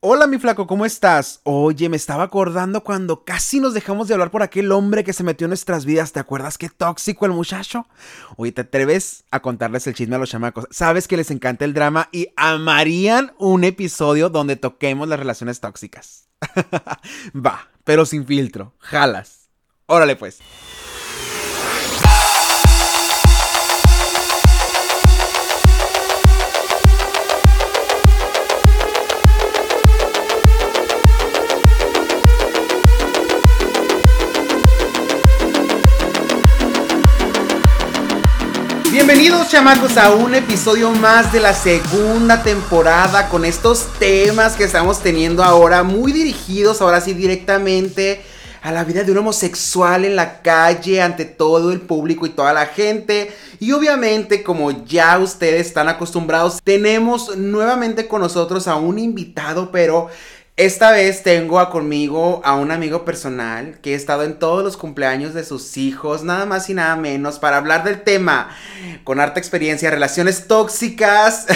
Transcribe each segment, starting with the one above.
Hola mi flaco, ¿cómo estás? Oye, me estaba acordando cuando casi nos dejamos de hablar por aquel hombre que se metió en nuestras vidas. ¿Te acuerdas qué tóxico el muchacho? Oye, ¿te atreves a contarles el chisme a los chamacos? Sabes que les encanta el drama y amarían un episodio donde toquemos las relaciones tóxicas. Va, pero sin filtro. Jalas. Órale pues. Bienvenidos chamacos a un episodio más de la segunda temporada con estos temas que estamos teniendo ahora muy dirigidos ahora sí directamente a la vida de un homosexual en la calle ante todo el público y toda la gente. Y obviamente como ya ustedes están acostumbrados tenemos nuevamente con nosotros a un invitado pero esta vez tengo a conmigo a un amigo personal que ha estado en todos los cumpleaños de sus hijos, nada más y nada menos, para hablar del tema con harta experiencia, relaciones tóxicas.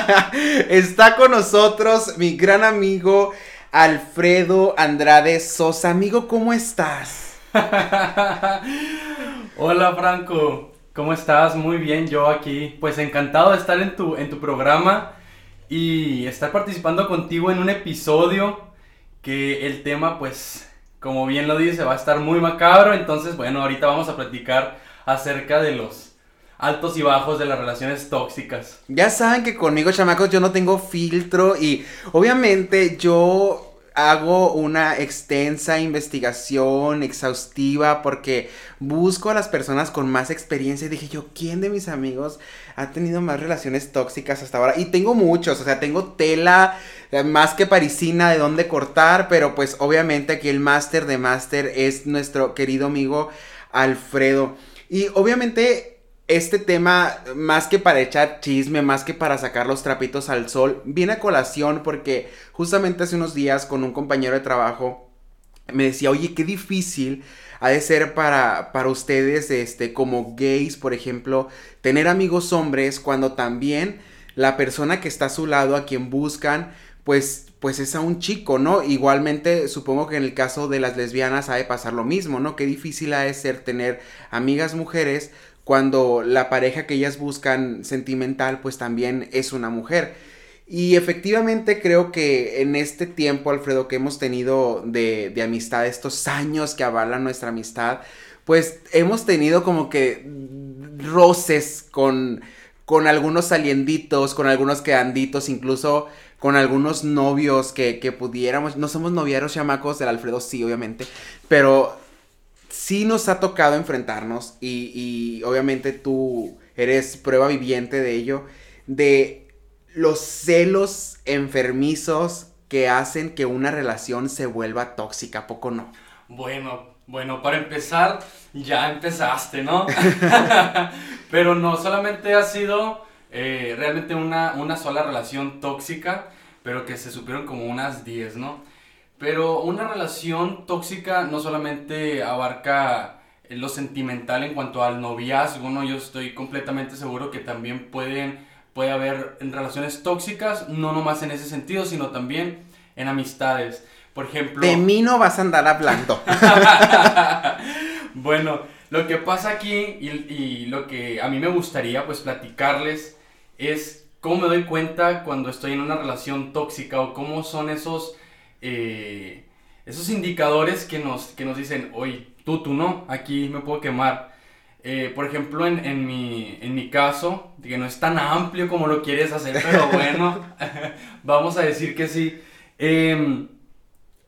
Está con nosotros mi gran amigo Alfredo Andrade Sosa. Amigo, ¿cómo estás? Hola Franco, ¿cómo estás? Muy bien, yo aquí, pues encantado de estar en tu, en tu programa y estar participando contigo en un episodio que el tema, pues, como bien lo dice, va a estar muy macabro. Entonces, bueno, ahorita vamos a platicar acerca de los altos y bajos de las relaciones tóxicas. Ya saben que conmigo, chamacos, yo no tengo filtro y obviamente yo hago una extensa investigación exhaustiva porque busco a las personas con más experiencia y dije yo, ¿quién de mis amigos ha tenido más relaciones tóxicas hasta ahora? Y tengo muchos, o sea, tengo tela eh, más que parisina de dónde cortar, pero pues obviamente aquí el máster de máster es nuestro querido amigo Alfredo. Y obviamente este tema, más que para echar chisme, más que para sacar los trapitos al sol, viene a colación porque justamente hace unos días con un compañero de trabajo me decía, oye, qué difícil ha de ser para, para ustedes, este, como gays, por ejemplo, tener amigos hombres cuando también la persona que está a su lado, a quien buscan, pues, pues es a un chico, ¿no? Igualmente, supongo que en el caso de las lesbianas ha de pasar lo mismo, ¿no? Qué difícil ha de ser tener amigas mujeres cuando la pareja que ellas buscan sentimental pues también es una mujer. Y efectivamente creo que en este tiempo, Alfredo, que hemos tenido de, de amistad, estos años que avalan nuestra amistad, pues hemos tenido como que roces con, con algunos salienditos, con algunos quedanditos, incluso con algunos novios que, que pudiéramos, no somos noviaros chamacos, del Alfredo sí, obviamente, pero sí nos ha tocado enfrentarnos y, obviamente tú eres prueba viviente de ello, de los celos enfermizos que hacen que una relación se vuelva tóxica, ¿poco no? Bueno, bueno, para empezar, ya empezaste, ¿no? Pero no, solamente ha sido eh, realmente una, una sola relación tóxica, pero que se supieron como unas 10, ¿no? Pero una relación tóxica no solamente abarca lo sentimental en cuanto al noviazgo, ¿no? Yo estoy completamente seguro que también pueden, puede haber relaciones tóxicas, no nomás en ese sentido, sino también en amistades. Por ejemplo... De mí no vas a andar hablando. bueno, lo que pasa aquí y, y, lo que a mí me gustaría pues platicarles es cómo me doy cuenta cuando estoy en una relación tóxica o cómo son esos eh, esos indicadores que nos, que nos dicen, oye, tú, tú no, aquí me puedo quemar. Eh, por ejemplo, en, en, mi, en mi caso, que no es tan amplio como lo quieres hacer, pero bueno, vamos a decir que sí. Em,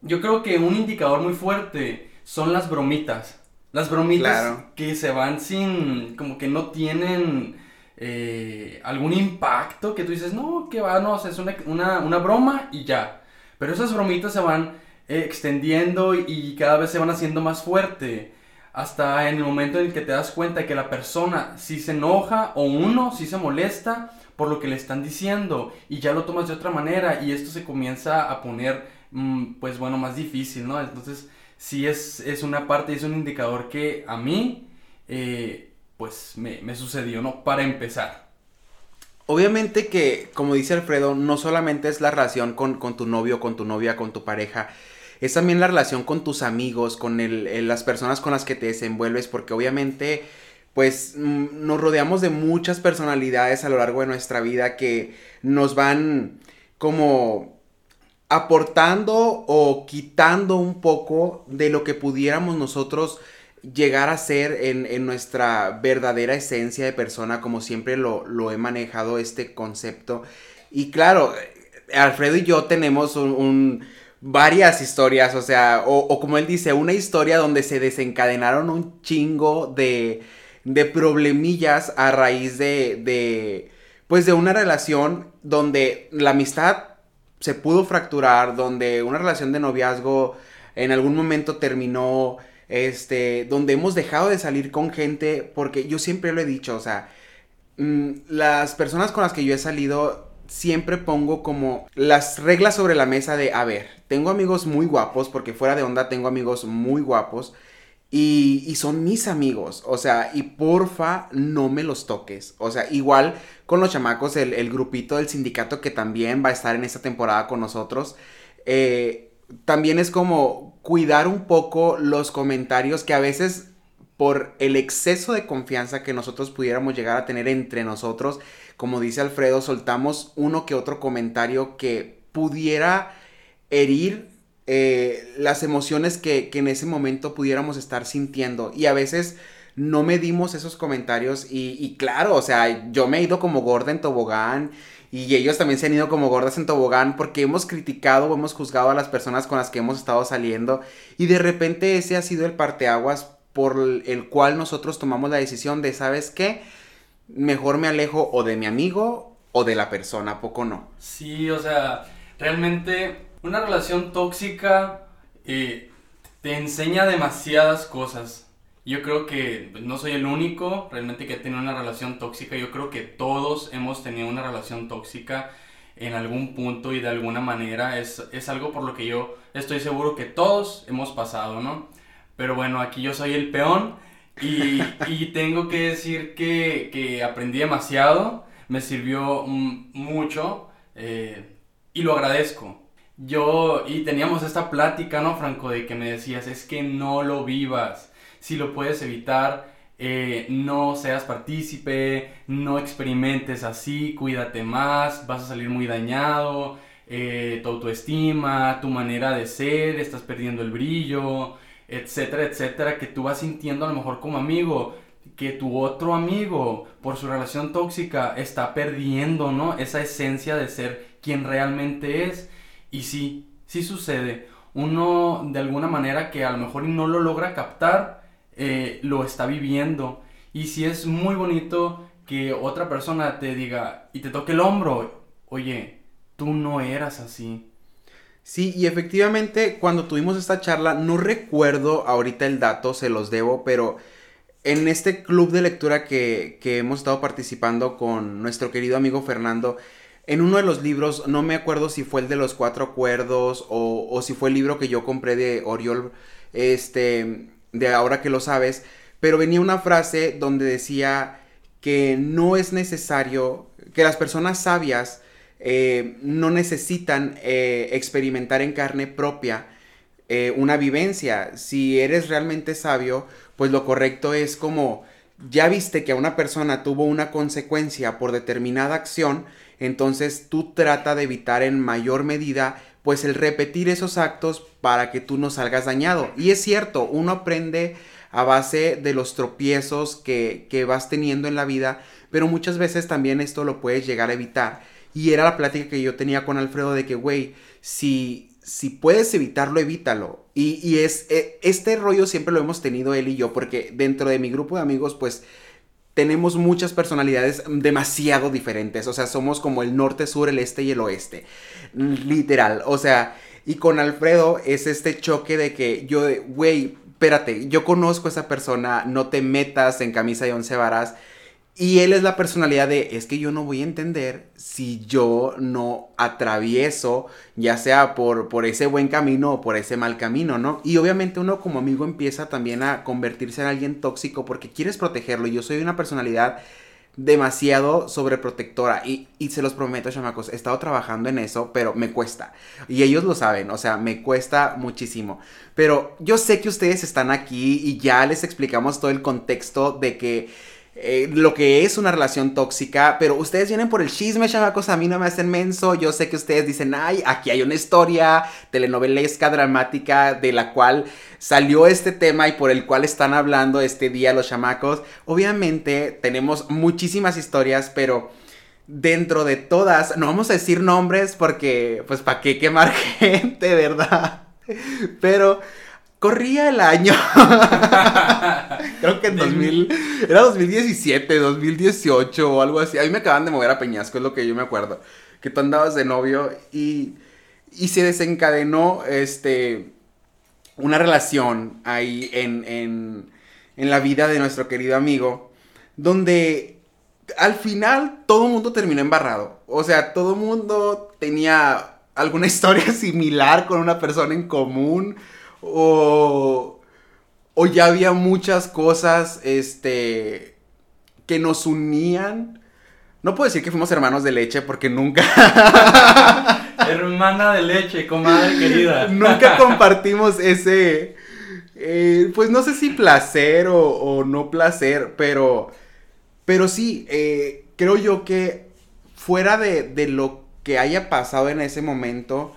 yo creo que un indicador muy fuerte son las bromitas. Las bromitas que se van sin, como que no tienen eh, algún impacto, que tú dices, no, que va, no, es una, una, una broma y ya. Pero esas bromitas se van eh, extendiendo y cada vez se van haciendo más fuerte. Hasta en el momento en el que te das cuenta que la persona sí se enoja o uno sí se molesta por lo que le están diciendo y ya lo tomas de otra manera y esto se comienza a poner mm, pues bueno más difícil, ¿no? Entonces sí es, es una parte, es un indicador que a mí eh, pues me, me sucedió, ¿no? Para empezar. Obviamente que, como dice Alfredo, no solamente es la relación con, tu novio, con tu novia, con tu pareja, es también la relación con tus amigos, con las personas con las que te desenvuelves, porque obviamente, pues mm, nos rodeamos de muchas personalidades a lo largo de nuestra vida que nos van como aportando o quitando un poco de lo que pudiéramos nosotros llegar a ser en, nuestra verdadera esencia de persona, como siempre lo, he manejado este concepto. Y claro, Alfredo y yo tenemos un, varias historias, o sea, o, como él dice, una historia donde se desencadenaron un chingo de, de problemillas a raíz de, de, pues de una relación donde la amistad se pudo fracturar, donde una relación de noviazgo en algún momento terminó este, donde hemos dejado de salir con gente, porque yo siempre lo he dicho, o sea, mm, las personas con las que yo he salido, siempre pongo como las reglas sobre la mesa de, a ver, tengo amigos muy guapos, porque fuera de onda tengo amigos muy guapos, y, son mis amigos, o sea, y porfa, no me los toques. O sea, igual con los chamacos, el, grupito del sindicato que también va a estar en esta temporada con nosotros. Eh, también es como cuidar un poco los comentarios que a veces por el exceso de confianza que nosotros pudiéramos llegar a tener entre nosotros, como dice Alfredo, soltamos uno que otro comentario que pudiera herir eh, las emociones que, que, en ese momento pudiéramos estar sintiendo. Y a veces no medimos esos comentarios y, y claro, o sea, yo me he ido como gorda en tobogán y ellos también se han ido como gordas en tobogán porque hemos criticado o hemos juzgado a las personas con las que hemos estado saliendo y de repente ese ha sido el parteaguas por el cual nosotros tomamos la decisión de, ¿sabes qué? Mejor me alejo o de mi amigo o de la persona, poco no. Sí, o sea, realmente una relación tóxica eh, te enseña demasiadas cosas. Yo creo que pues, no soy el único realmente que ha tenido una relación tóxica. Yo creo que todos hemos tenido una relación tóxica en algún punto y de alguna manera. Es, es algo por lo que yo estoy seguro que todos hemos pasado, ¿no? Pero bueno, aquí yo soy el peón y, y tengo que decir que, que, aprendí demasiado. Me sirvió mucho eh, y lo agradezco. Yo, y teníamos esta plática, ¿no, Franco? De que me decías, es que no lo vivas si lo puedes evitar, eh, no seas partícipe, no experimentes así, cuídate más, vas a salir muy dañado, eh, tu autoestima, tu manera de ser, estás perdiendo el brillo, etcétera, etcétera, que tú vas sintiendo a lo mejor como amigo, que tu otro amigo, por su relación tóxica, está perdiendo, ¿no? Esa esencia de ser quien realmente es. Y sí, sí sucede. Uno de alguna manera que a lo mejor no lo logra captar, eh, lo está viviendo. Y si es muy bonito que otra persona te diga y te toque el hombro, oye, tú no eras así. Sí, y efectivamente cuando tuvimos esta charla, no recuerdo ahorita el dato, se los debo, pero en este club de lectura que, que hemos estado participando con nuestro querido amigo Fernando, en uno de los libros, no me acuerdo si fue el de los cuatro acuerdos o, o si fue el libro que yo compré de Oriol, este, de ahora que lo sabes, pero venía una frase donde decía que no es necesario, que las personas sabias eh, no necesitan eh, experimentar en carne propia eh, una vivencia. Si eres realmente sabio, pues lo correcto es como ya viste que a una persona tuvo una consecuencia por determinada acción, entonces tú trata de evitar en mayor medida pues el repetir esos actos para que tú no salgas dañado. Y es cierto, uno aprende a base de los tropiezos que, que vas teniendo en la vida, pero muchas veces también esto lo puedes llegar a evitar. Y era la plática que yo tenía con Alfredo de que, güey, si, si puedes evitarlo, evítalo. Y, y es, e, este rollo siempre lo hemos tenido él y yo, porque dentro de mi grupo de amigos, pues tenemos muchas personalidades demasiado diferentes. O sea, somos como el norte, sur, el este y el oeste. Literal. O sea, y con Alfredo es este choque de que yo, güey, espérate, yo conozco a esa persona, no te metas en camisa de once varas. Y él es la personalidad de, es que yo no voy a entender si yo no atravieso, ya sea por, por ese buen camino o por ese mal camino, ¿no? Y obviamente uno como amigo empieza también a convertirse en alguien tóxico porque quieres protegerlo. Yo soy una personalidad demasiado sobreprotectora y, y se los prometo, chamacos, he estado trabajando en eso, pero me cuesta. Y ellos lo saben, o sea, me cuesta muchísimo. Pero yo sé que ustedes están aquí y ya les explicamos todo el contexto de que eh, lo que es una relación tóxica, pero ustedes vienen por el chisme, chamacos, a mí no me hacen menso, yo sé que ustedes dicen, ay, aquí hay una historia telenovelesca, dramática, de la cual salió este tema y por el cual están hablando este día los chamacos. Obviamente tenemos muchísimas historias, pero dentro de todas, no vamos a decir nombres porque, pues, ¿para qué quemar gente, verdad? Pero corría el año. Creo que en 2000, era 2017, 2018 o algo así. A mí me acaban de mover a Peñasco, es lo que yo me acuerdo. Que tú andabas de novio y, y se desencadenó este, una relación ahí en, en, en la vida de nuestro querido amigo, donde al final todo el mundo terminó embarrado. O sea, todo el mundo tenía alguna historia similar con una persona en común o, o ya había muchas cosas, este, que nos unían. No puedo decir que fuimos hermanos de leche porque nunca... Hermana de leche, comadre querida. nunca compartimos ese... Eh, pues no sé si placer o, no placer, pero... Pero sí, eh, creo yo que fuera de, de lo que haya pasado en ese momento,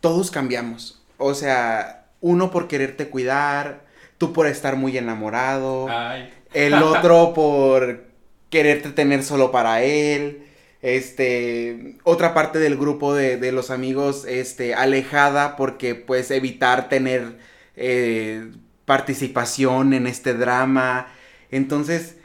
todos cambiamos. O sea, uno por quererte cuidar, tú por estar muy enamorado, el otro por quererte tener solo para él, este, otra parte del grupo de, los amigos, este, alejada porque pues evitar tener eh, participación en este drama. Entonces,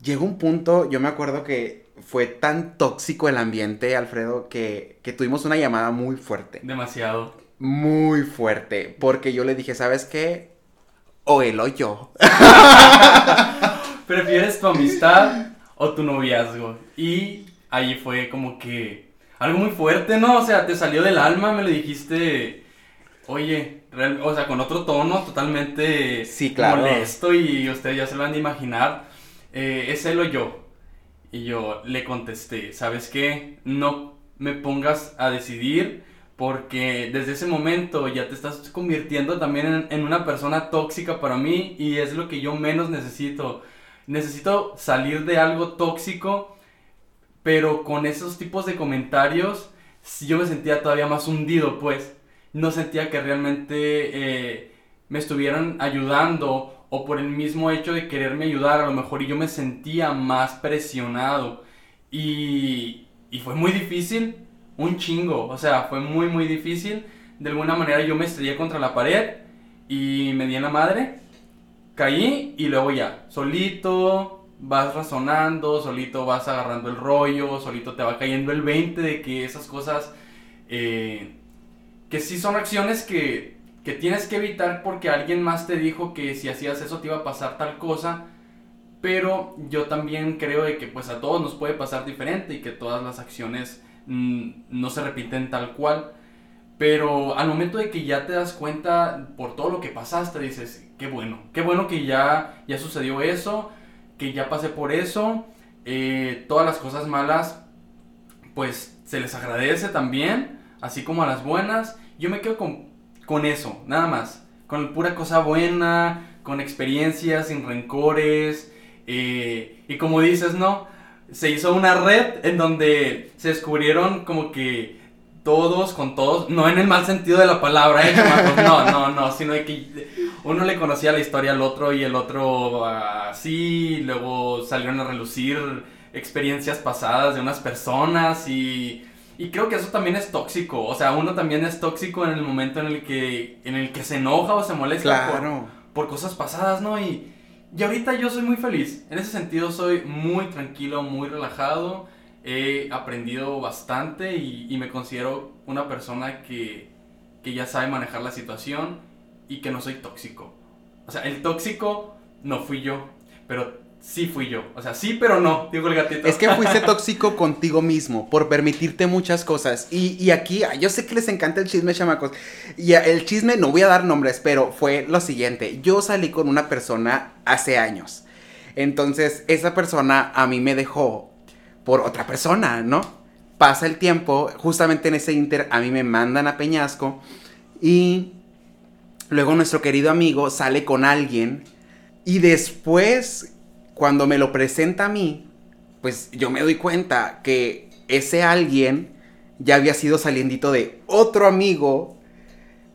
llegó un punto, yo me acuerdo que fue tan tóxico el ambiente, Alfredo, que, que tuvimos una llamada muy fuerte. Demasiado muy fuerte. Porque yo le dije, ¿sabes qué? O él o yo. ¿Prefieres tu amistad o tu noviazgo? Y ahí fue como que algo muy fuerte, ¿no? O sea, te salió del alma, me lo dijiste, oye, o sea, con otro tono totalmente sí, claro. molesto y ustedes ya se lo van a imaginar. Eh, es él o yo. Y yo le contesté, ¿sabes qué? No me pongas a decidir porque desde ese momento ya te estás convirtiendo también en, una persona tóxica para mí y es lo que yo menos necesito. Necesito salir de algo tóxico, pero con esos tipos de comentarios yo me sentía todavía más hundido, pues no sentía que realmente eh, me estuvieran ayudando o por el mismo hecho de quererme ayudar a lo mejor y yo me sentía más presionado y, y fue muy difícil un chingo. O sea, fue muy, muy difícil. De alguna manera yo me estrellé contra la pared y me di en la madre. Caí y luego ya, solito vas razonando, solito vas agarrando el rollo, solito te va cayendo el 20 de que esas cosas, eh, que sí son acciones que, que tienes que evitar porque alguien más te dijo que si hacías eso te iba a pasar tal cosa. Pero yo también creo de que pues a todos nos puede pasar diferente y que todas las acciones no se repiten tal cual. Pero al momento de que ya te das cuenta por todo lo que pasaste, dices, qué bueno, qué bueno que ya, ya sucedió eso, que ya pasé por eso, eh, todas las cosas malas, pues se les agradece también, así como a las buenas. Yo me quedo con, con eso, nada más, con pura cosa buena, con experiencias, sin rencores, eh, y como dices, ¿no? Se hizo una red en donde se descubrieron como que todos con todos, no en el mal sentido de la palabra, ¿eh, no, no, no, sino de que uno le conocía la historia al otro y el otro así, luego salieron a relucir experiencias pasadas de unas personas y, y creo que eso también es tóxico, o sea, uno también es tóxico en el momento en el que, en el que se enoja o se molesta por, por cosas pasadas, ¿no? Y, y ahorita yo soy muy feliz. En ese sentido soy muy tranquilo, muy relajado. He aprendido bastante y, me considero una persona que, que, ya sabe manejar la situación y que no soy tóxico. O sea, el tóxico no fui yo, pero sí fui yo. O sea, sí, pero no, digo el gatito. Es que fuiste tóxico contigo mismo por permitirte muchas cosas. Y, y, aquí, yo sé que les encanta el chisme, chamacos. Y el chisme, no voy a dar nombres, pero fue lo siguiente. Yo salí con una persona hace años. Entonces, esa persona a mí me dejó por otra persona, ¿no? Pasa el tiempo, justamente en ese inter, a mí me mandan a Peñasco y luego nuestro querido amigo sale con alguien y después, cuando me lo presenta a mí, pues yo me doy cuenta que ese alguien ya había sido saliendito de otro amigo,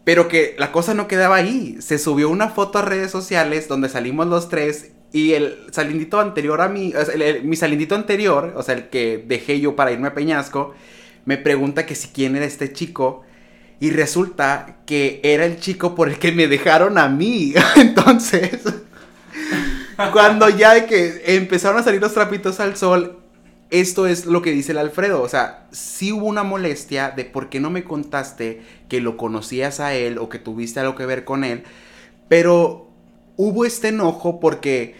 pero que la cosa no quedaba ahí. Se subió una foto a redes sociales donde salimos los tres y el salindito anterior a mí, mi salindito anterior, o sea, el que dejé yo para irme a Peñasco, me pregunta que si quién era este chico. Y resulta que era el chico por el que me dejaron a mí. Entonces, cuando ya de que empezaron a salir los trapitos al sol, esto es lo que dice el Alfredo. O sea, sí hubo una molestia de por qué no me contaste que lo conocías a él o que tuviste algo que ver con él. Pero hubo este enojo porque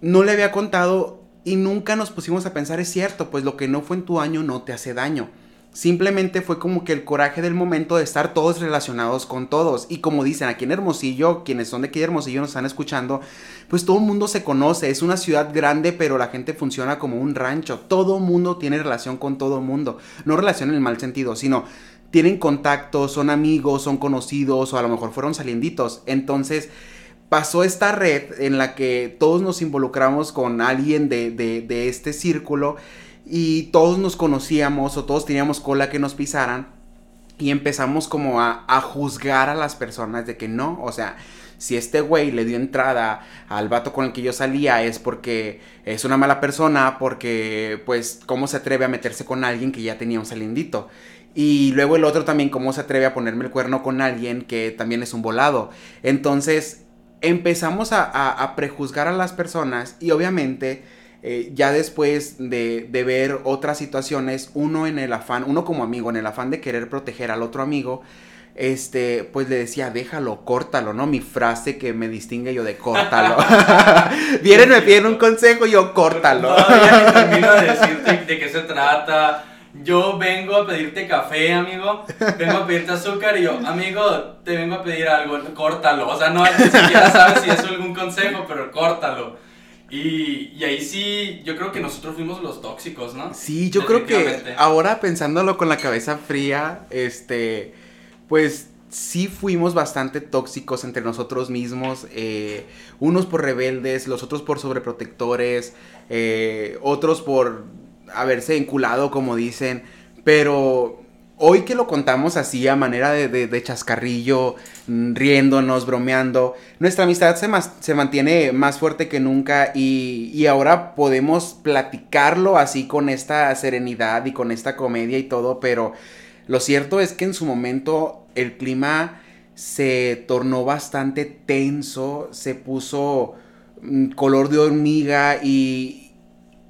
no le había contado y nunca nos pusimos a pensar, es cierto, pues lo que no fue en tu año no te hace daño. Simplemente fue como que el coraje del momento de estar todos relacionados con todos. Y como dicen, aquí en Hermosillo, quienes son de aquí de Hermosillo nos están escuchando, pues todo el mundo se conoce. Es una ciudad grande, pero la gente funciona como un rancho. Todo mundo tiene relación con todo mundo. No relación en el mal sentido, sino tienen contacto, son amigos, son conocidos o a lo mejor fueron salienditos. Entonces pasó esta red en la que todos nos involucramos con alguien de, de este círculo y todos nos conocíamos o todos teníamos cola que nos pisaran y empezamos como a, juzgar a las personas de que no, o sea, si este güey le dio entrada al vato con el que yo salía es porque es una mala persona, porque pues cómo se atreve a meterse con alguien que ya tenía un salindito. Y luego el otro también cómo se atreve a ponerme el cuerno con alguien que también es un volado. Entonces empezamos a, a prejuzgar a las personas y obviamente eh, ya después de, ver otras situaciones, uno en el afán, uno como amigo, en el afán de querer proteger al otro amigo, este, pues le decía, déjalo, córtalo, ¿no? Mi frase que me distingue yo de córtalo. Vienen, me piden un consejo, yo córtalo. No, ya termino de decirte de qué se trata. Yo vengo a pedirte café, amigo. Vengo a pedirte azúcar y yo, amigo, te vengo a pedir algo, córtalo. O sea, no ni siquiera sabes si es algún consejo, pero córtalo. Y, y, ahí sí, yo creo que nosotros fuimos los tóxicos, ¿no? Sí, yo creo que ahora pensándolo con la cabeza fría, este, pues sí fuimos bastante tóxicos entre nosotros mismos, eh, unos por rebeldes, los otros por sobreprotectores, eh, otros por haberse enculado, como dicen, pero hoy que lo contamos así a manera de, chascarrillo, mm, riéndonos, bromeando, nuestra amistad se, se mantiene más fuerte que nunca y, y, ahora podemos platicarlo así con esta serenidad y con esta comedia y todo, pero lo cierto es que en su momento el clima se tornó bastante tenso, se puso mm, color de hormiga y,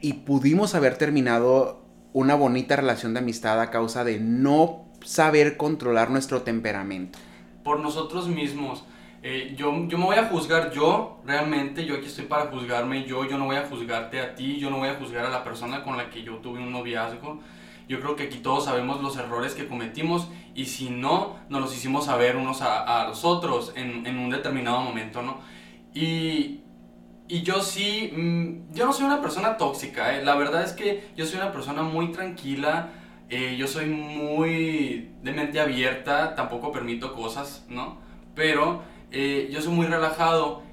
y pudimos haber terminado una bonita relación de amistad a causa de no saber controlar nuestro temperamento. Por nosotros mismos. Eh, yo, yo me voy a juzgar yo, realmente, yo aquí estoy para juzgarme yo, yo no voy a juzgarte a ti, yo no voy a juzgar a la persona con la que yo tuve un noviazgo. Yo creo que aquí todos sabemos los errores que cometimos y si no, nos los hicimos saber unos a, a los otros en, en, un determinado momento, ¿no? Y, y yo sí, mm, yo no soy una persona tóxica, ¿eh? la verdad es que yo soy una persona muy tranquila, eh, yo soy muy de mente abierta, tampoco permito cosas, ¿no? Pero eh, yo soy muy relajado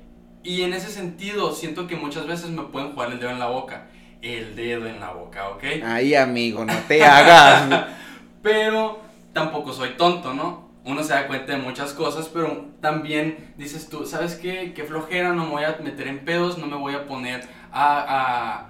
y en ese sentido siento que muchas veces me pueden jugar el dedo en la boca. El dedo en la boca, ¿ok? Ay, amigo, no te hagas. Pero tampoco soy tonto, ¿no? Uno se da cuenta de muchas cosas, pero también dices tú, ¿sabes qué? Qué flojera, no me voy a meter en pedos, no me voy a poner a,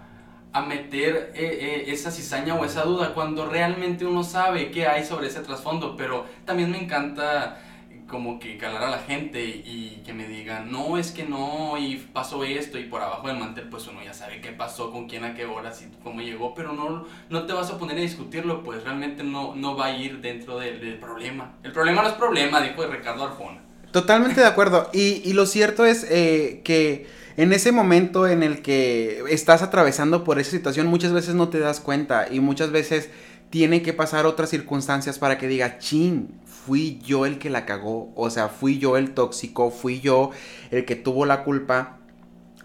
a, a meter eh, eh, esa cizaña o esa duda cuando realmente uno sabe qué hay sobre ese trasfondo, pero también me encanta como que calar a la gente y que me digan, no, es que no, y pasó esto, y por abajo del mantel, pues uno ya sabe qué pasó, con quién, a qué horas y cómo llegó, pero no, no te vas a poner a discutirlo, pues realmente no, no va a ir dentro del, problema. El problema no es problema, dijo Ricardo Arjona. Totalmente de acuerdo. Y, y lo cierto es eh, que en ese momento en el que estás atravesando por esa situación, muchas veces no te das cuenta y muchas veces tiene que pasar otras circunstancias para que diga, chin, fui yo el que la cagó, o sea, fui yo el tóxico, fui yo el que tuvo la culpa.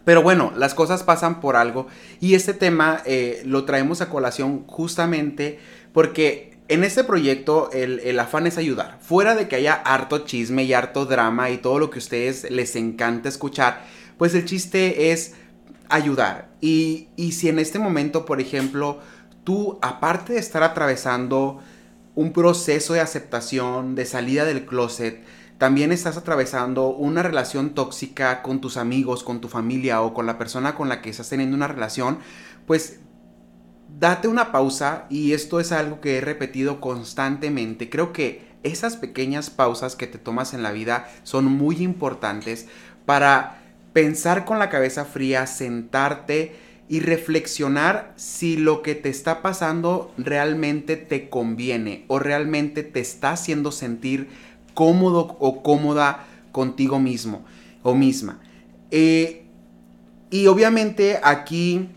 Pero bueno, las cosas pasan por algo y este tema eh, lo traemos a colación justamente porque en este proyecto el, el, afán es ayudar. Fuera de que haya harto chisme y harto drama y todo lo que a ustedes les encanta escuchar, pues el chiste es ayudar. Y, y si en este momento, por ejemplo, tú, aparte de estar atravesando un proceso de aceptación, de salida del closet, también estás atravesando una relación tóxica con tus amigos, con tu familia o con la persona con la que estás teniendo una relación, pues date una pausa y esto es algo que he repetido constantemente. Creo que esas pequeñas pausas que te tomas en la vida son muy importantes para pensar con la cabeza fría, sentarte y reflexionar si lo que te está pasando realmente te conviene o realmente te está haciendo sentir cómodo o cómoda contigo mismo o misma. Eh, y obviamente aquí,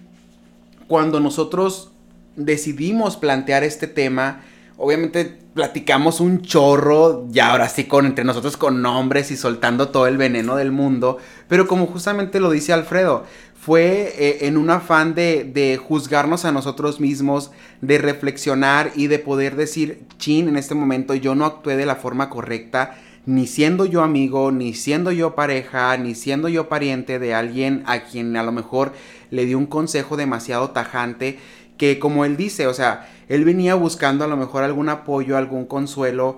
cuando nosotros decidimos plantear este tema, obviamente platicamos un chorro, ya ahora sí con entre nosotros con nombres y soltando todo el veneno del mundo, pero como justamente lo dice Alfredo, fue eh, en un afán de, de, juzgarnos a nosotros mismos, de reflexionar y de poder decir, chin, en este momento yo no actué de la forma correcta, ni siendo yo amigo, ni siendo yo pareja, ni siendo yo pariente de alguien a quien a lo mejor le dio un consejo demasiado tajante, que como él dice, o sea, él venía buscando a lo mejor algún apoyo, algún consuelo.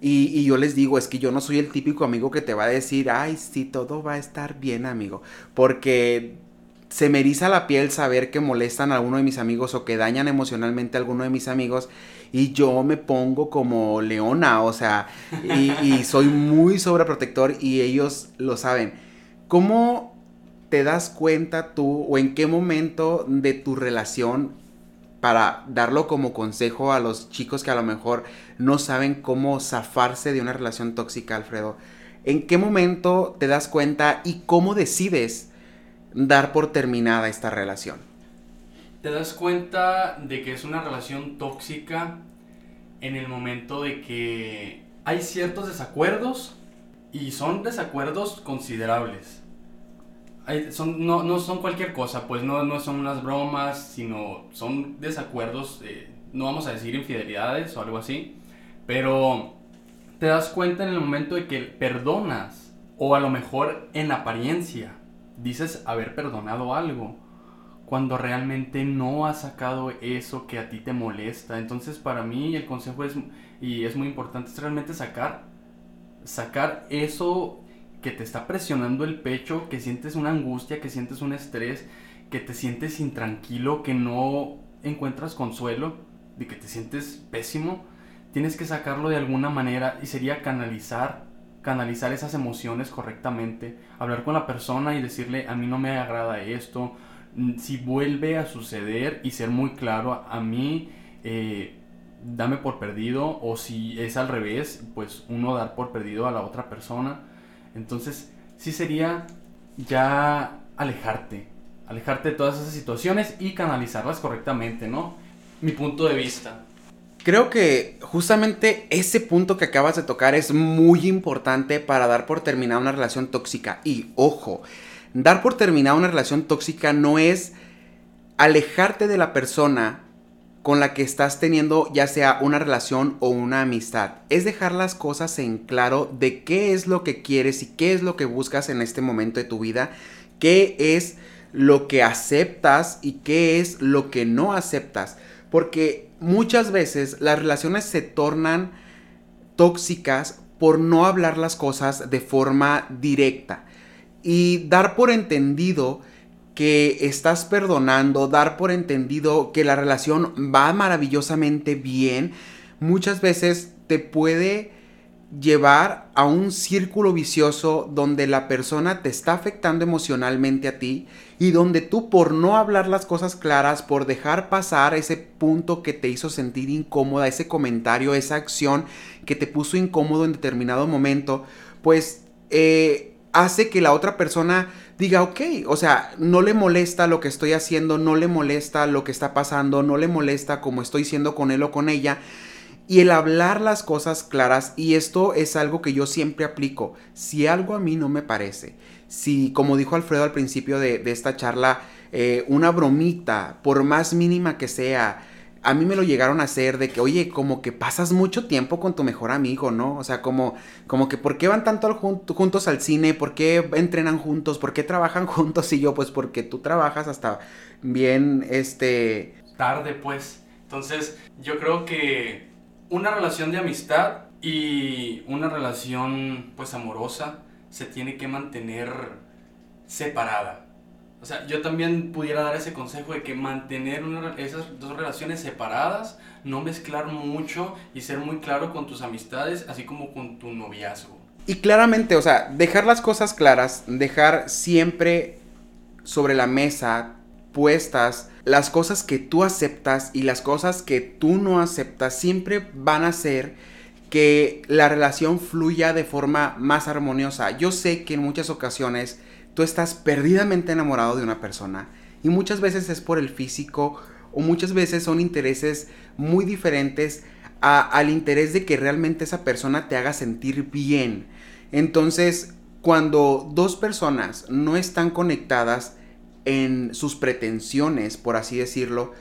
Y, yo les digo, es que yo no soy el típico amigo que te va a decir, ay, sí, todo va a estar bien, amigo. Porque se me eriza la piel saber que molestan a alguno de mis amigos o que dañan emocionalmente a alguno de mis amigos. Y yo me pongo como leona, o sea, y, y soy muy sobreprotector y ellos lo saben. ¿Cómo te das cuenta tú o en qué momento de tu relación para darlo como consejo a los chicos que a lo mejor no saben cómo zafarse de una relación tóxica, Alfredo. ¿En qué momento te das cuenta y cómo decides dar por terminada esta relación? Te das cuenta de que es una relación tóxica en el momento de que hay ciertos desacuerdos y son desacuerdos considerables son, no, no, son cualquier cosa, pues no, no son unas bromas, sino son desacuerdos, no vamos a decir infidelidades o algo así, pero te das cuenta en el momento de que perdonas, o a lo mejor en apariencia dices haber perdonado algo, cuando realmente no has sacado eso que a ti te molesta. Entonces para mí el consejo es, y es muy importante, es realmente sacar, sacar eso que te está presionando el pecho, que sientes una angustia, que sientes un estrés, que te sientes intranquilo, que no encuentras consuelo, de que te sientes pésimo, tienes que sacarlo de alguna manera y sería canalizar, canalizar esas emociones correctamente, hablar con la persona y decirle, a mí no me agrada esto, mm, si vuelve a suceder y ser muy claro, a mí... Eh, dame por perdido o si es al revés, pues uno dar por perdido a la otra persona entonces, sí sería ya alejarte, alejarte de todas esas situaciones y canalizarlas correctamente, ¿no? Mi punto de vista. Creo que justamente ese punto que acabas de tocar es muy importante para dar por terminada una relación tóxica. Y ojo, dar por terminada una relación tóxica no es alejarte de la persona con la que estás teniendo ya sea una relación o una amistad. Es dejar las cosas en claro de qué es lo que quieres y qué es lo que buscas en este momento de tu vida, qué es lo que aceptas y qué es lo que no aceptas. Porque muchas veces las relaciones se tornan tóxicas por no hablar las cosas de forma directa y dar por entendido que estás perdonando, dar por entendido que la relación va maravillosamente bien, muchas veces te puede llevar a un círculo vicioso donde la persona te está afectando emocionalmente a ti y donde tú por no hablar las cosas claras, por dejar pasar ese punto que te hizo sentir incómoda, ese comentario, esa acción que te puso incómodo en determinado momento, pues eh, hace que la otra persona diga, ok, o sea, no le molesta lo que estoy haciendo, no le molesta lo que está pasando, no le molesta como estoy siendo con él o con ella. Y el hablar las cosas claras, y esto es algo que yo siempre aplico, si algo a mí no me parece, si como dijo Alfredo al principio de, esta charla, eh, una bromita, por más mínima que sea, a mí me lo llegaron a hacer de que, oye, como que pasas mucho tiempo con tu mejor amigo, ¿no? O sea, como, como que, ¿por qué van tanto juntos al cine? ¿Por qué entrenan juntos? ¿Por qué trabajan juntos? Y yo, pues, porque tú trabajas hasta bien, este... Tarde, pues. Entonces, yo creo que una relación de amistad y una relación, pues, amorosa se tiene que mantener separada o sea, yo también pudiera dar ese consejo de que mantener esas dos relaciones separadas, no mezclar mucho y ser muy claro con tus amistades, así como con tu noviazgo. Y claramente, o sea, dejar las cosas claras, dejar siempre sobre la mesa puestas las cosas que tú aceptas y las cosas que tú no aceptas siempre van a ser que la relación fluya de forma más armoniosa. Yo sé que en muchas ocasiones tú estás perdidamente enamorado de una persona y muchas veces es por el físico o muchas veces son intereses muy diferentes al interés de que realmente esa persona te haga sentir bien. Entonces, cuando dos personas no están conectadas en sus pretensiones, por así decirlo,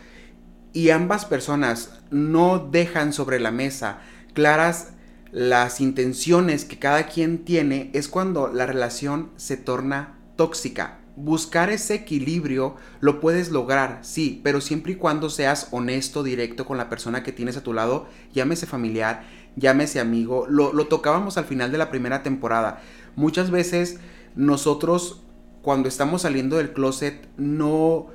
y ambas personas no dejan sobre la mesa claras las intenciones que cada quien tiene, es cuando la relación se torna tóxica. Buscar ese equilibrio lo puedes lograr, sí, pero siempre y cuando seas honesto, directo con la persona que tienes a tu lado, llámese familiar, llámese amigo. Lo, lo tocábamos al final de la primera temporada. Muchas veces nosotros cuando estamos saliendo del closet no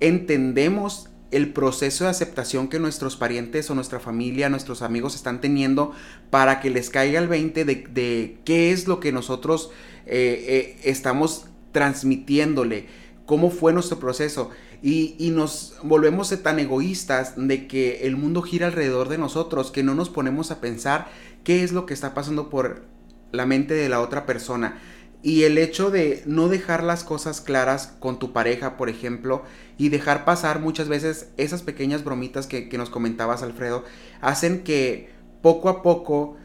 entendemos el proceso de aceptación que nuestros parientes o nuestra familia, nuestros amigos están teniendo para que les caiga el 20 de, de qué es lo que nosotros eh, eh, estamos transmitiéndole, cómo fue nuestro proceso. Y, nos volvemos tan egoístas de que el mundo gira alrededor de nosotros, que no nos ponemos a pensar qué es lo que está pasando por la mente de la otra persona. Y el hecho de no dejar las cosas claras con tu pareja, por ejemplo, y dejar pasar muchas veces esas pequeñas bromitas que, que nos comentabas, Alfredo, hacen que poco a poco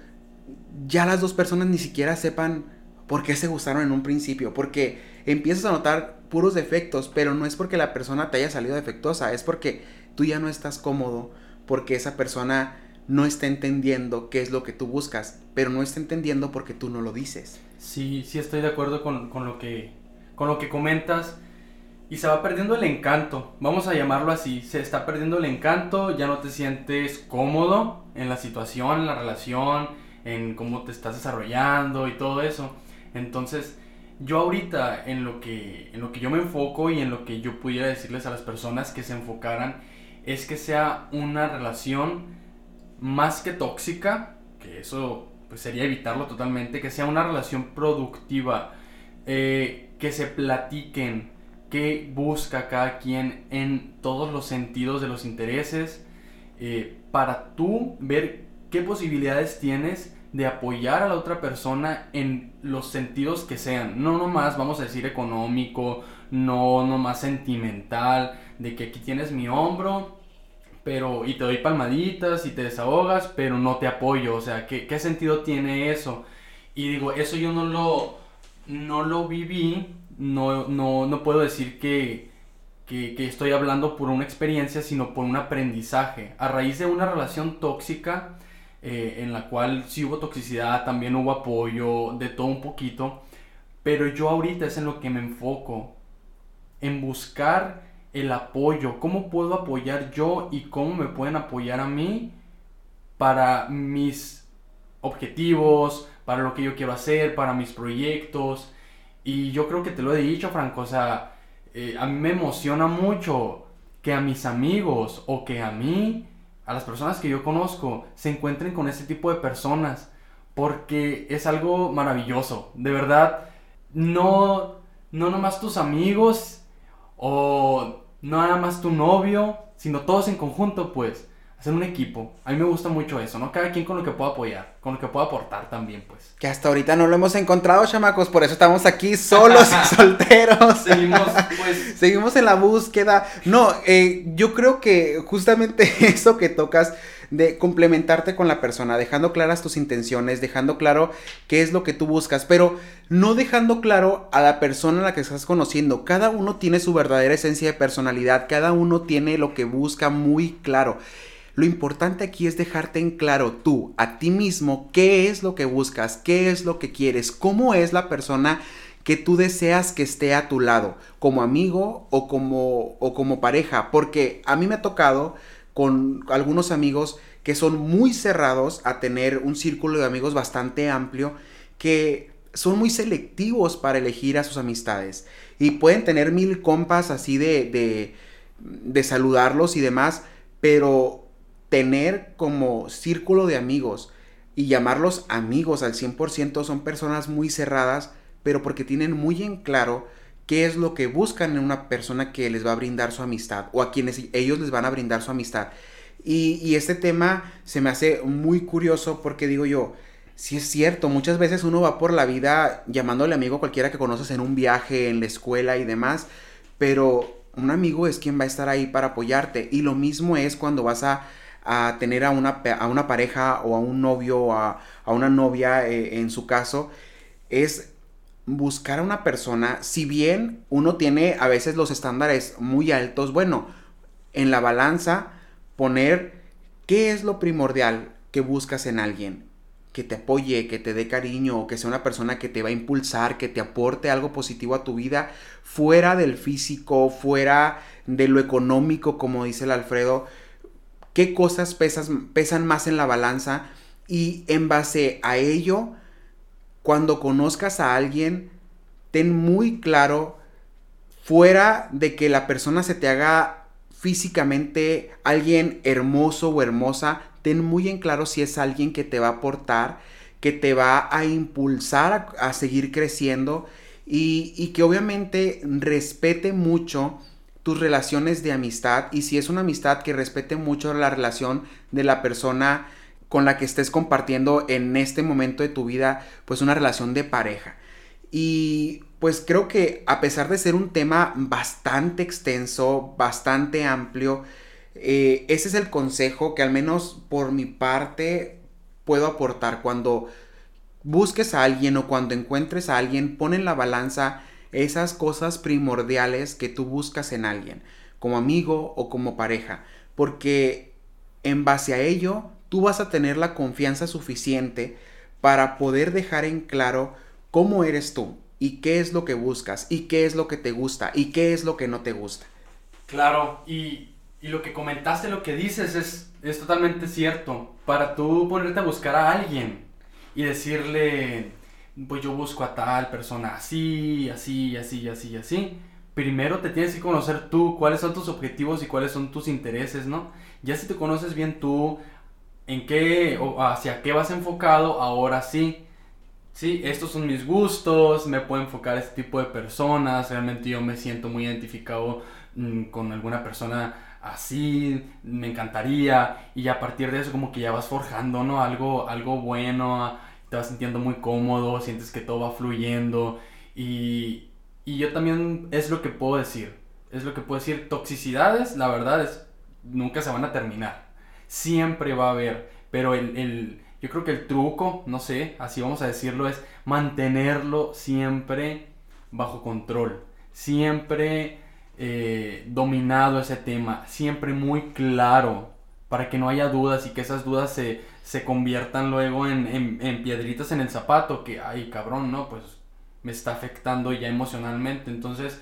ya las dos personas ni siquiera sepan por qué se gustaron en un principio, porque empiezas a notar puros defectos, pero no es porque la persona te haya salido defectuosa, es porque tú ya no estás cómodo, porque esa persona no está entendiendo qué es lo que tú buscas, pero no está entendiendo porque tú no lo dices. Sí, sí estoy de acuerdo con, lo, que, con lo que comentas. Y se va perdiendo el encanto, vamos a llamarlo así, se está perdiendo el encanto, ya no te sientes cómodo en la situación, en la relación, en cómo te estás desarrollando y todo eso. Entonces, yo ahorita en lo que en lo que yo me enfoco y en lo que yo pudiera decirles a las personas que se enfocaran es que sea una relación más que tóxica, que eso pues sería evitarlo totalmente, que sea una relación productiva, eh, que se platiquen, que busca cada quien en todos los sentidos de los intereses, eh, para tú ver qué posibilidades tienes de apoyar a la otra persona en los sentidos que sean. No nomás, vamos a decir, económico, no nomás sentimental, de que aquí tienes mi hombro, pero y te doy palmaditas y te desahogas, pero no te apoyo. O sea, ¿qué, qué sentido tiene eso? Y digo, eso yo no lo, no lo viví, no, no, no puedo decir que, que, que estoy hablando por una experiencia, sino por un aprendizaje. A raíz de una relación tóxica, eh, en la cual sí hubo toxicidad, también hubo apoyo, de todo un poquito, pero yo ahorita es en lo que me enfoco, en buscar el apoyo, cómo puedo apoyar yo y cómo me pueden apoyar a mí para mis objetivos, para lo que yo quiero hacer, para mis proyectos. Y yo creo que te lo he dicho, Franco, o sea, eh, a mí me emociona mucho que a mis amigos o que a mí a las personas que yo conozco se encuentren con ese tipo de personas porque es algo maravilloso. De verdad, no, no nomás tus amigos o no nada más tu novio, sino todos en conjunto, pues. Hacer un equipo. A mí me gusta mucho eso, ¿no? Cada quien con lo que pueda apoyar, con lo que pueda aportar también, pues. Que hasta ahorita no lo hemos encontrado, chamacos, por eso estamos aquí solos y solteros. Seguimos, pues. Seguimos en la búsqueda. No, eh, yo creo que justamente eso que tocas de complementarte con la persona, dejando claras tus intenciones, dejando claro qué es lo que tú buscas, pero no dejando claro a la persona a la que estás conociendo. Cada uno tiene su verdadera esencia de personalidad, cada uno tiene lo que busca muy claro. Lo importante aquí es dejarte en claro tú, a ti mismo, qué es lo que buscas, qué es lo que quieres, cómo es la persona que tú deseas que esté a tu lado, como amigo o como, o como pareja, porque a mí me ha tocado con algunos amigos que son muy cerrados a tener un círculo de amigos bastante amplio, que son muy selectivos para elegir a sus amistades. Y pueden tener mil compas así de, de, de saludarlos y demás, pero tener como círculo de amigos y llamarlos amigos al 100% son personas muy cerradas, pero porque tienen muy en claro qué es lo que buscan en una persona que les va a brindar su amistad o a quienes ellos les van a brindar su amistad. Y, este tema se me hace muy curioso porque digo yo, si es cierto, muchas veces uno va por la vida llamándole amigo a cualquiera que conoces en un viaje, en la escuela y demás, pero un amigo es quien va a estar ahí para apoyarte. Y lo mismo es cuando vas a, tener a una, a una, pareja o a un novio o a, una novia eh, en su caso, es buscar a una persona, si bien uno tiene a veces los estándares muy altos, bueno, en la balanza poner qué es lo primordial que buscas en alguien, que te apoye, que te dé cariño, que sea una persona que te va a impulsar, que te aporte algo positivo a tu vida, fuera del físico, fuera de lo económico, como dice el Alfredo, qué cosas pesan más en la balanza y en base a ello, cuando conozcas a alguien, ten muy claro, fuera de que la persona se te haga físicamente alguien hermoso o hermosa, ten muy en claro si es alguien que te va a aportar, que te va a impulsar a, seguir creciendo y, que obviamente respete mucho tus relaciones de amistad y si es una amistad que respete mucho la relación de la persona con la que estés compartiendo en este momento de tu vida, pues una relación de pareja. Y pues creo que a pesar de ser un tema bastante extenso, bastante amplio, eh, ese es el consejo que al menos por mi parte puedo aportar. Cuando busques a alguien o cuando encuentres a alguien, pon en la balanza esas cosas primordiales que tú buscas en alguien, como amigo o como pareja, porque en base a ello tú vas a tener la confianza suficiente para poder dejar en claro cómo eres tú y qué es lo que buscas y qué es lo que te gusta y qué es lo que no te gusta. Claro, y, lo que comentaste, lo que dices es, es totalmente cierto. Para tú ponerte a buscar a alguien y decirle, pues yo busco a tal persona así, así, así, así, así. Primero te tienes que conocer tú, cuáles son tus objetivos y cuáles son tus intereses, ¿no? Ya si te conoces bien tú, en qué o hacia qué vas enfocado, ahora sí. Sí, estos son mis gustos, me puedo enfocar a este tipo de personas, realmente yo me siento muy identificado mm, con alguna persona así, me encantaría y a partir de eso como que ya vas forjando, ¿no? Algo, algo bueno, te vas sintiendo muy cómodo, sientes que todo va fluyendo y, y yo también es lo que puedo decir, es lo que puedo decir, toxicidades, la verdad es, nunca se van a terminar siempre va a haber, pero el, yo creo que el truco, no sé, así vamos a decirlo, es mantenerlo siempre bajo control, siempre eh, dominado ese tema, siempre muy claro, para que no haya dudas y que esas dudas se, se conviertan luego en, en, en, piedritas en el zapato, que, ay cabrón, no, pues me está afectando ya emocionalmente. Entonces,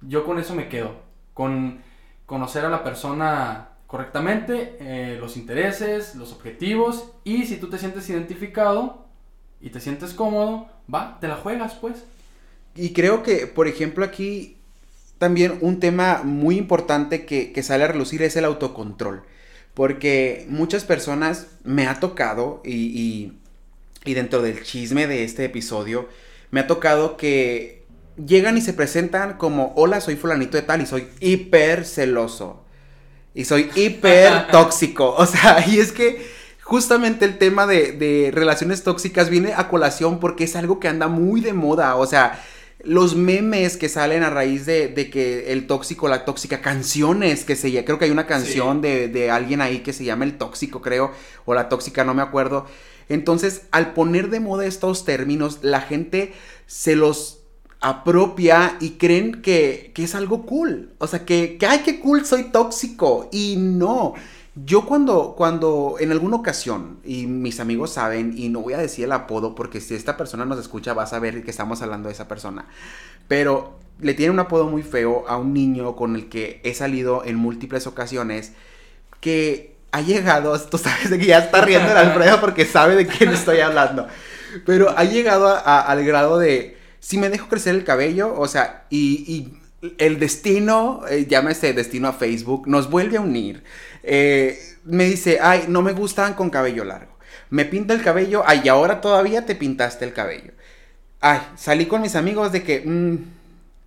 yo con eso me quedo, con conocer a la persona correctamente eh, los intereses, los objetivos y si tú te sientes identificado y te sientes cómodo, va, te la juegas pues. Y creo que, por ejemplo, aquí también un tema muy importante que, sale a relucir es el autocontrol. Porque muchas personas me ha tocado y, y dentro del chisme de este episodio, me ha tocado que llegan y se presentan como, hola, soy fulanito de tal y soy hiper celoso Y soy hiper tóxico. O sea, y es que justamente el tema de, de relaciones tóxicas viene a colación porque es algo que anda muy de moda. O sea, los memes que salen a raíz de, que el tóxico, la tóxica, canciones que se creo que hay una canción de, de, alguien ahí que se llama el tóxico, creo, o la tóxica, no me acuerdo. Entonces, al poner de moda estos términos, la gente se los apropia y creen que, que es algo cool. O sea, que, que, ay, qué cool, soy tóxico. Y no. Yo cuando, cuando en alguna ocasión, y mis amigos saben, y no voy a decir el apodo porque si esta persona nos escucha va a saber que estamos hablando de esa persona, pero le tiene un apodo muy feo a un niño con el que he salido en múltiples ocasiones que ha llegado, tú sabes de que ya está riendo el Alfredo porque sabe de quién estoy hablando, pero ha llegado al grado de, si me dejo crecer el cabello, o sea, y, el destino, eh, llámese destino a Facebook, nos vuelve a unir. Eh, me dice, ay, no me gustan con cabello largo. Me pinta el cabello, ay, ahora todavía te pintaste el cabello. Ay, salí con mis amigos de que, mm,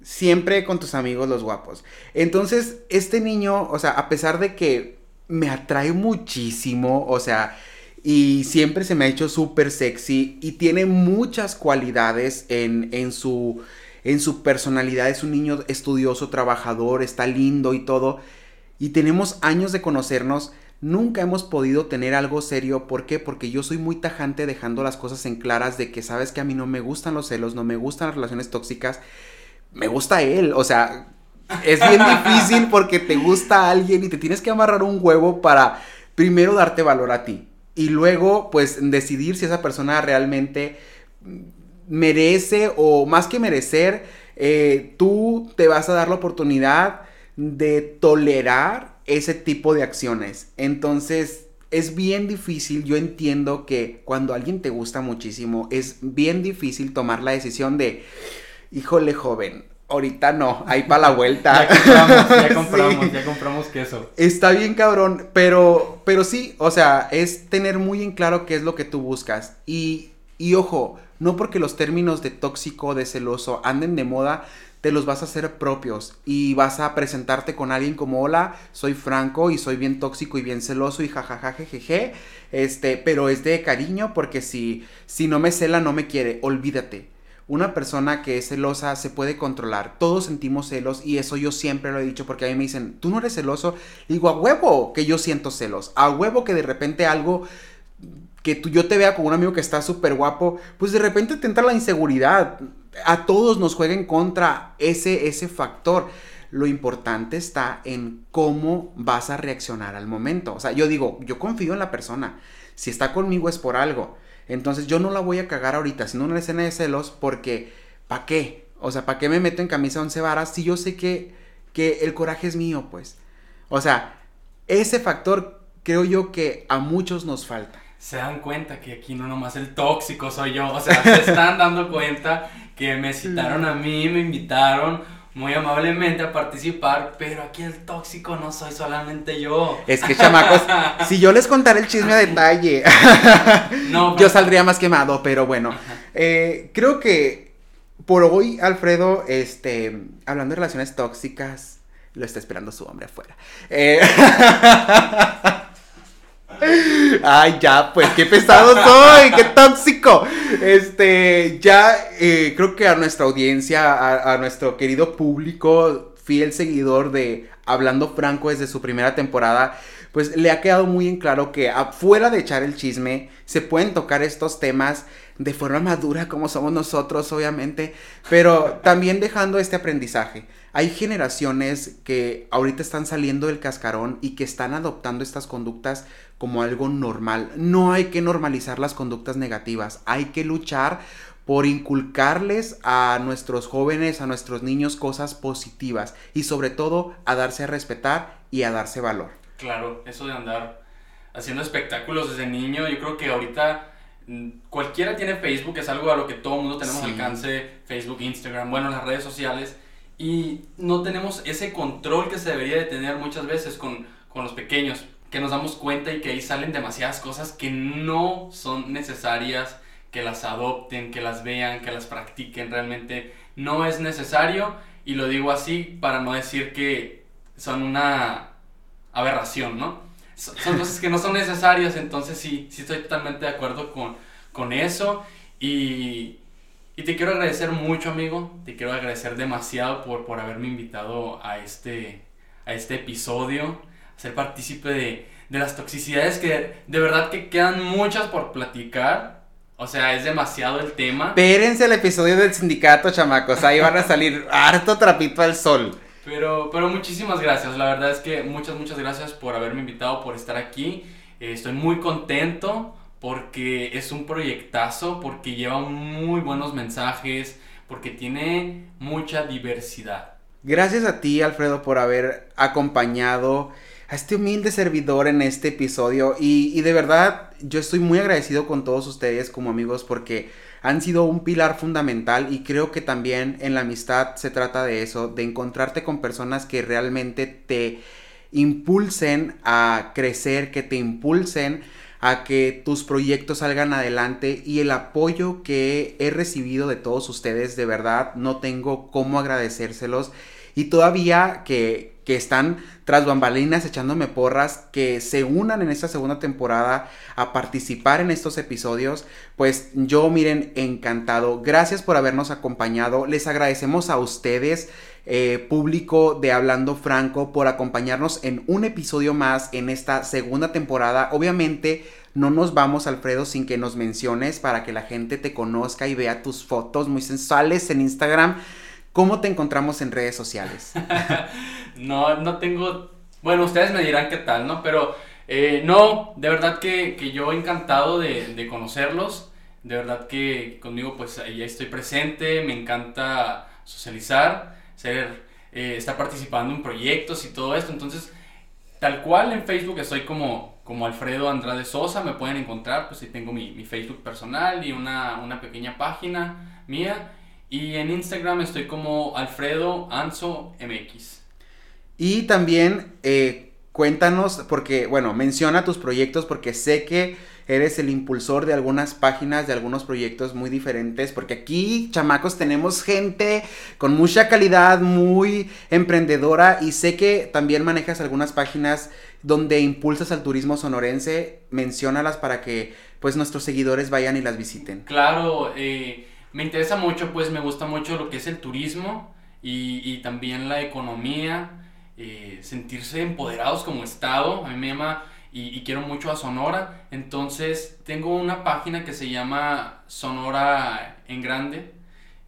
siempre con tus amigos los guapos. Entonces, este niño, o sea, a pesar de que me atrae muchísimo, o sea, y siempre se me ha hecho súper sexy y tiene muchas cualidades en, en, su, en su personalidad. Es un niño estudioso, trabajador, está lindo y todo y tenemos años de conocernos, nunca hemos podido tener algo serio. ¿Por qué? Porque yo soy muy tajante dejando las cosas en claras de que sabes que a mí no me gustan los celos, no me gustan las relaciones tóxicas, me gusta él, o sea, es bien difícil porque te gusta alguien y te tienes que amarrar un huevo para primero darte valor a ti y luego pues decidir si esa persona realmente merece o más que merecer, eh, tú te vas a dar la oportunidad de tolerar ese tipo de acciones. Entonces, es bien difícil, yo entiendo que cuando alguien te gusta muchísimo, es bien difícil tomar la decisión de, híjole joven, ahorita no, ahí para la vuelta. ya compramos, ya compramos, ya compramos queso. Está bien cabrón, pero, pero sí, o sea, es tener muy en claro qué es lo que tú buscas. Y, y ojo, no porque los términos de tóxico, de celoso anden de moda, te los vas a hacer propios y vas a presentarte con alguien como hola, soy Franco y soy bien tóxico y bien celoso y jajaja jejeje, este, pero es de cariño porque si si no me cela no me quiere, olvídate. Una persona que es celosa se puede controlar. Todos sentimos celos y eso yo siempre lo he dicho porque a mí me dicen, "¿Tú no eres celoso?" digo, "A huevo que yo siento celos. A huevo que de repente algo que tú, yo te vea como un amigo que está súper guapo, pues de repente te entra la inseguridad a todos nos juega en contra ese, ese factor. Lo importante está en cómo vas a reaccionar al momento. O sea, yo digo, yo confío en la persona. Si está conmigo es por algo. Entonces yo no la voy a cagar ahorita, sino una escena de celos, porque ¿para qué? O sea, ¿para qué me meto en camisa once varas si yo sé que, que el coraje es mío, pues? O sea, ese factor creo yo que a muchos nos falta. Se dan cuenta que aquí no nomás el tóxico soy yo, o sea, se están dando cuenta que me citaron a mí, me invitaron muy amablemente a participar, pero aquí el tóxico no soy solamente yo. Es que chamacos, si yo les contara el chisme a detalle, no, yo pues, saldría más quemado, pero bueno, eh, creo que por hoy, Alfredo, este, hablando de relaciones tóxicas, lo está esperando su hombre afuera. Eh, Ay, ya, pues qué pesado soy, qué tóxico. Este, ya eh, creo que a nuestra audiencia, a, nuestro querido público, fiel seguidor de Hablando Franco desde su primera temporada, pues le ha quedado muy en claro que afuera de echar el chisme, se pueden tocar estos temas de forma madura como somos nosotros, obviamente, pero también dejando este aprendizaje. Hay generaciones que ahorita están saliendo del cascarón y que están adoptando estas conductas como algo normal. No hay que normalizar las conductas negativas, hay que luchar por inculcarles a nuestros jóvenes, a nuestros niños cosas positivas y sobre todo a darse a respetar y a darse valor. Claro, eso de andar haciendo espectáculos desde niño, yo creo que ahorita mm, cualquiera tiene Facebook, es algo a lo que todo el mundo tenemos alcance, Facebook, Instagram, bueno, las redes sociales, y no tenemos ese control que se debería de tener muchas veces con, con los pequeños que nos damos cuenta y que ahí salen demasiadas cosas que no son necesarias, que las adopten, que las vean, que las practiquen, realmente no es necesario y lo digo así para no decir que son una aberración, ¿no? Son cosas que no son necesarias, entonces sí, sí estoy totalmente de acuerdo con, con eso. Y, y te quiero agradecer mucho, amigo. Te quiero agradecer demasiado por, por haberme invitado a este, a este episodio, a ser partícipe de, de las toxicidades que de verdad que quedan muchas por platicar. O sea, es demasiado el tema. Espérense el episodio del sindicato, chamacos. Ahí van a salir harto trapito al sol. Pero, pero muchísimas gracias. La verdad es que muchas, muchas gracias por haberme invitado, por estar aquí. Eh, estoy muy contento porque es un proyectazo, porque lleva muy buenos mensajes, porque tiene mucha diversidad. Gracias a ti, Alfredo, por haber acompañado a este humilde servidor en este episodio. Y, y, de verdad, yo estoy muy agradecido con todos ustedes como amigos porque han sido un pilar fundamental y creo que también en la amistad se trata de eso, de encontrarte con personas que realmente te impulsen a crecer, que te impulsen a que tus proyectos salgan adelante y el apoyo que he recibido de todos ustedes, de verdad, no tengo cómo agradecérselos. Y todavía que, que están tras bambalinas echándome porras, que se unan en esta segunda temporada a participar en estos episodios, pues yo miren, encantado. Gracias por habernos acompañado. Les agradecemos a ustedes. Eh, público de Hablando Franco por acompañarnos en un episodio más en esta segunda temporada. Obviamente no nos vamos, Alfredo, sin que nos menciones para que la gente te conozca y vea tus fotos muy sensuales en Instagram. ¿Cómo te encontramos en redes sociales? no, no tengo... Bueno, ustedes me dirán qué tal, ¿no? Pero eh, no, de verdad que, que yo encantado de, de, conocerlos. De verdad que conmigo pues ahí estoy presente, me encanta socializar, ser, eh, estar participando en proyectos y todo esto. Entonces, tal cual en Facebook estoy como, como Alfredo Andrade Sosa, me pueden encontrar, pues ahí tengo mi, mi Facebook personal y una, una pequeña página mía. Y en Instagram estoy como Alfredo Anso MX. Y también eh, cuéntanos, porque, bueno, menciona tus proyectos, porque sé que eres el impulsor de algunas páginas, de algunos proyectos muy diferentes, porque aquí, chamacos, tenemos gente con mucha calidad, muy emprendedora, y sé que también manejas algunas páginas donde impulsas al turismo sonorense, menciónalas para que, pues, nuestros seguidores vayan y las visiten. Claro, eh me interesa mucho, pues me gusta mucho lo que es el turismo y, y también la economía, eh, sentirse empoderados como Estado. A mí me llama y, quiero mucho a Sonora. Entonces tengo una página que se llama Sonora en Grande,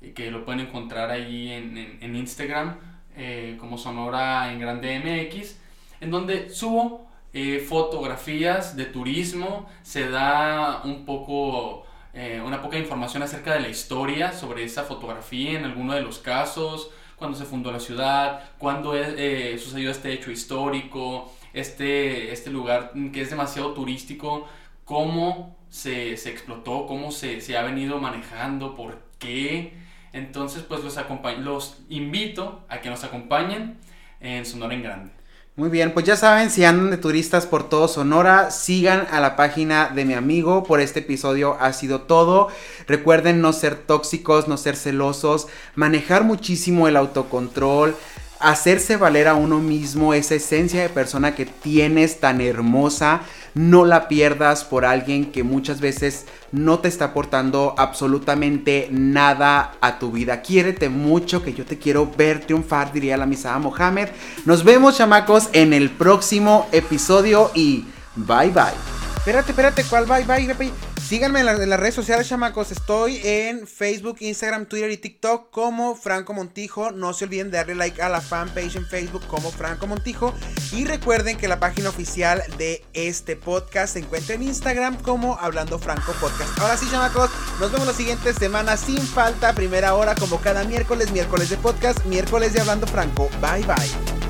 eh, que lo pueden encontrar ahí en, en, en Instagram eh, como Sonora en Grande MX, en donde subo eh, fotografías de turismo, se da un poco eh, una poca información acerca de la historia sobre esa fotografía en alguno de los casos, cuando se fundó la ciudad, cuándo eh, sucedió este hecho histórico, este, este lugar que es demasiado turístico, cómo se, se explotó, cómo se, se, ha venido manejando, por qué. Entonces, pues los, los invito a que nos acompañen en Sonora en Grande. Muy bien, pues ya saben, si andan de turistas por todo Sonora, sigan a la página de mi amigo. Por este episodio ha sido todo. Recuerden no ser tóxicos, no ser celosos, manejar muchísimo el autocontrol, hacerse valer a uno mismo esa esencia de persona que tienes tan hermosa. No la pierdas por alguien que muchas veces no te está aportando absolutamente nada a tu vida. Quiérete mucho, que yo te quiero ver triunfar, diría la misada Mohamed. Nos vemos, chamacos, en el próximo episodio y bye bye. Espérate, espérate, ¿cuál bye bye? bye? Síganme en, la, en, las redes sociales, chamacos. Estoy en Facebook, Instagram, Twitter y TikTok como Franco Montijo. No se olviden de darle like a la fanpage en Facebook como Franco Montijo. Y recuerden que la página oficial de este podcast se encuentra en Instagram como Hablando Franco Podcast. Ahora sí, chamacos, nos vemos la siguiente semana sin falta. Primera hora como cada miércoles, miércoles de podcast, miércoles de Hablando Franco. Bye bye.